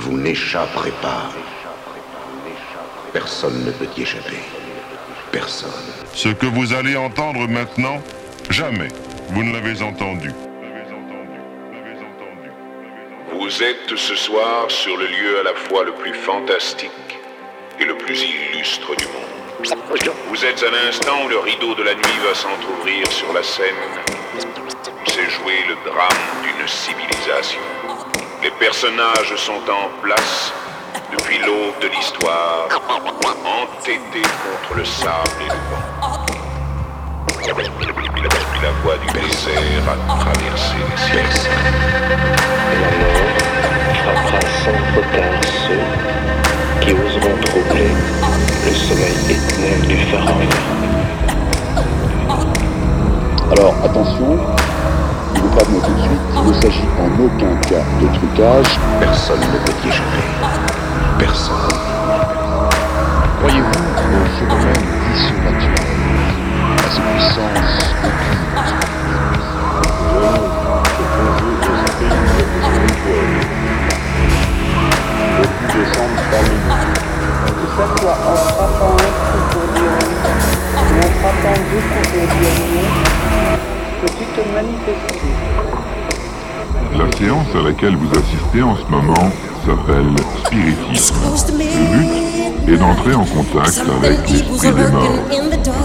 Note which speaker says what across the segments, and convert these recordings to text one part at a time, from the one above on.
Speaker 1: Vous n'échapperez pas. Personne ne peut y échapper. Personne.
Speaker 2: Ce que vous allez entendre maintenant, jamais vous ne l'avez entendu.
Speaker 3: Vous êtes ce soir sur le lieu à la fois le plus fantastique et le plus illustre du monde. Vous êtes à l'instant où le rideau de la nuit va s'entr'ouvrir sur la scène. C'est jouer le drame d'une civilisation. Les personnages sont en place depuis l'aube de l'histoire, entêtés contre le sable et le vent. La voie du désert a traversé les siècles.
Speaker 4: La mort frappera sans retard ceux qui oseront troubler le sommeil éternel du pharaon.
Speaker 5: Alors attention, il ne faut pas venir tout de suite, il ne s'agit en aucun cas de trucage.
Speaker 1: Personne ne peut y échapper. Personne.
Speaker 5: Croyez-vous au phénomène vicieux naturel, à ses puissances
Speaker 6: soit en frappant un coup pour dire oui ou en frappant deux coups pour dire non, peux-tu te manifester
Speaker 7: La séance à laquelle vous assistez en ce moment s'appelle Spiritisme. Le but est d'entrer en contact avec l'esprit des morts,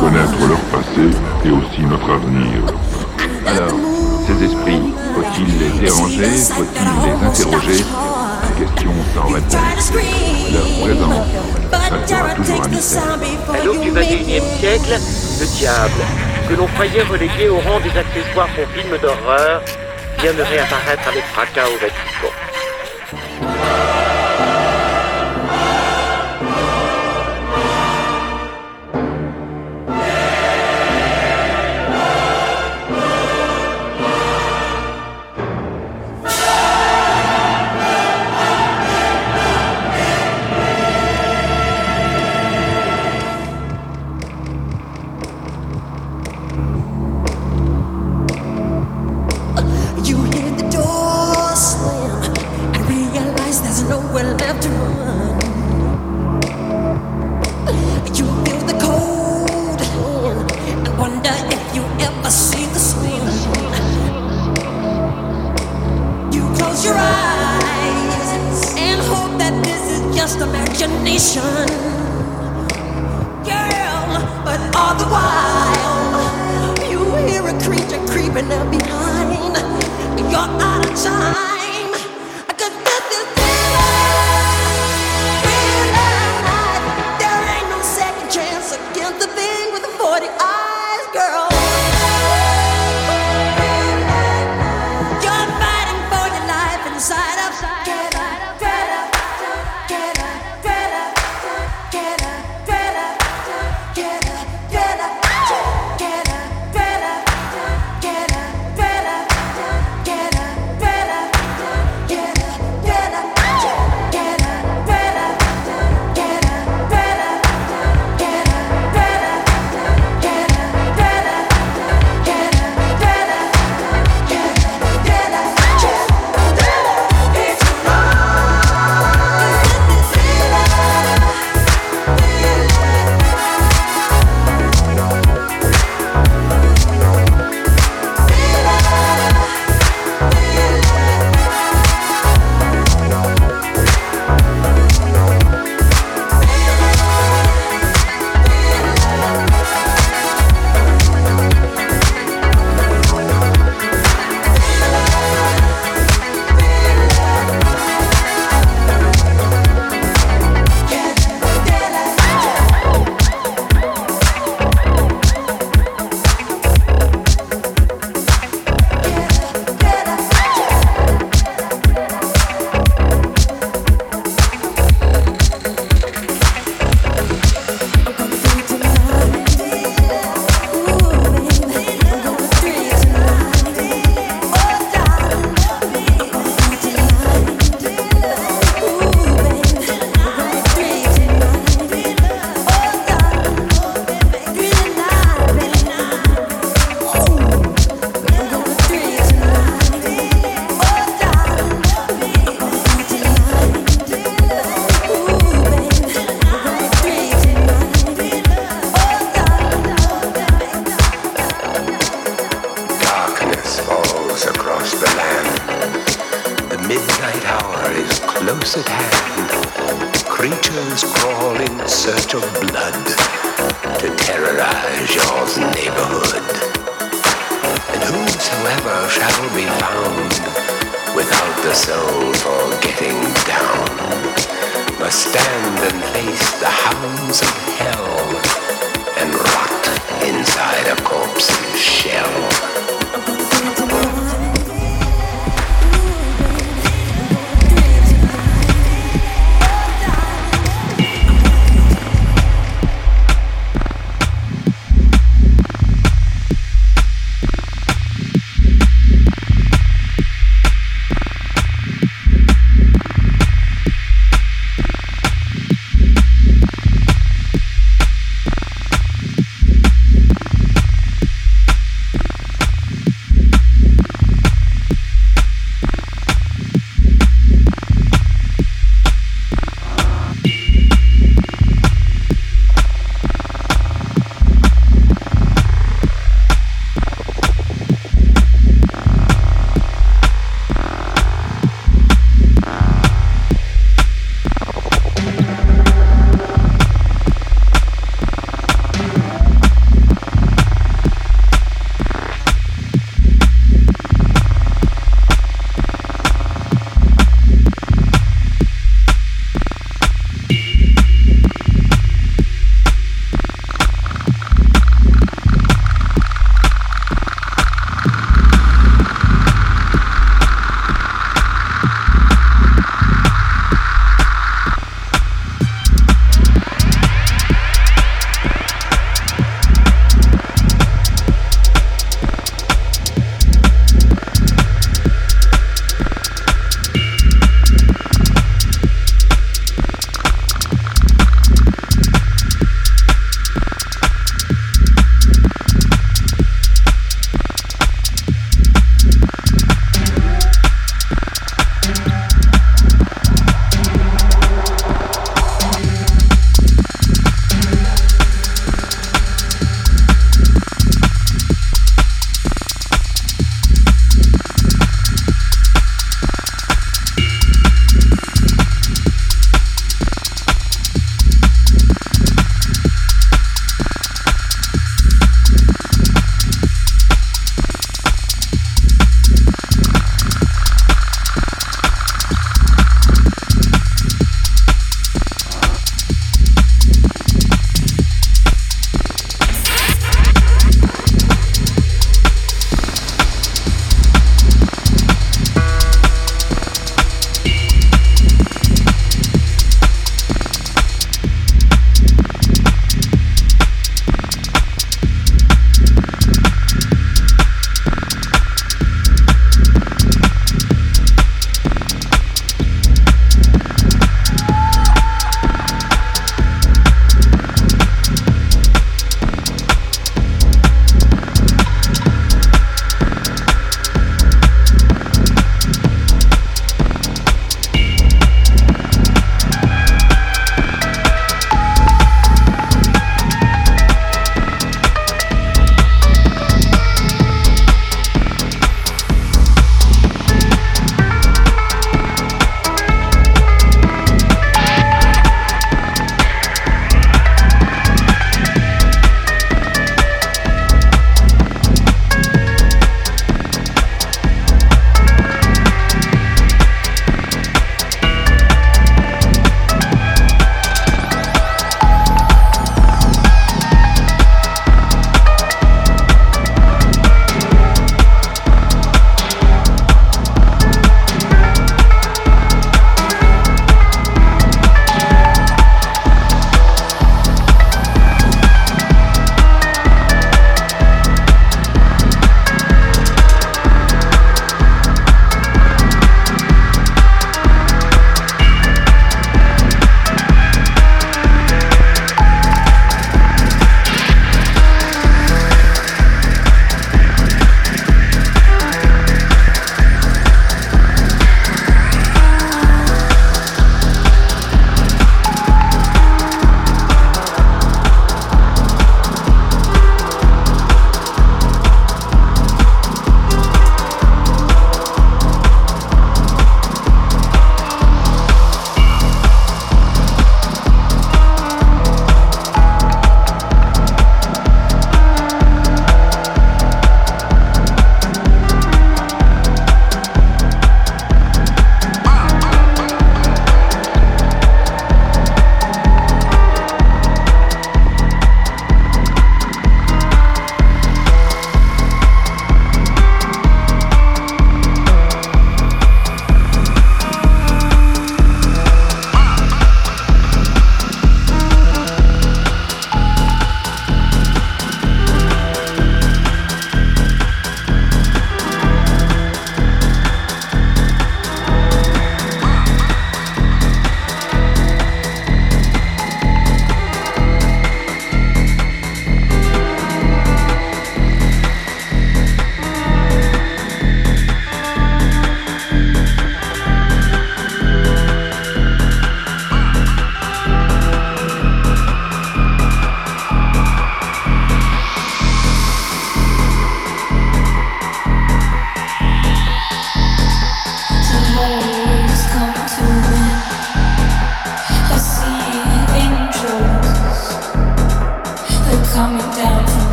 Speaker 7: connaître leur passé et aussi notre avenir.
Speaker 8: Alors, ces esprits, faut-il les déranger? Faut-il les interroger? Question sans réponse. Leur présence restera toujours un mystère.
Speaker 9: À l'aube du XXIe siècle, le diable, que l'on croyait relégué au rang des accessoires pour films d'horreur, vient de réapparaître avec fracas au Vatican.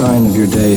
Speaker 10: Sign of your day,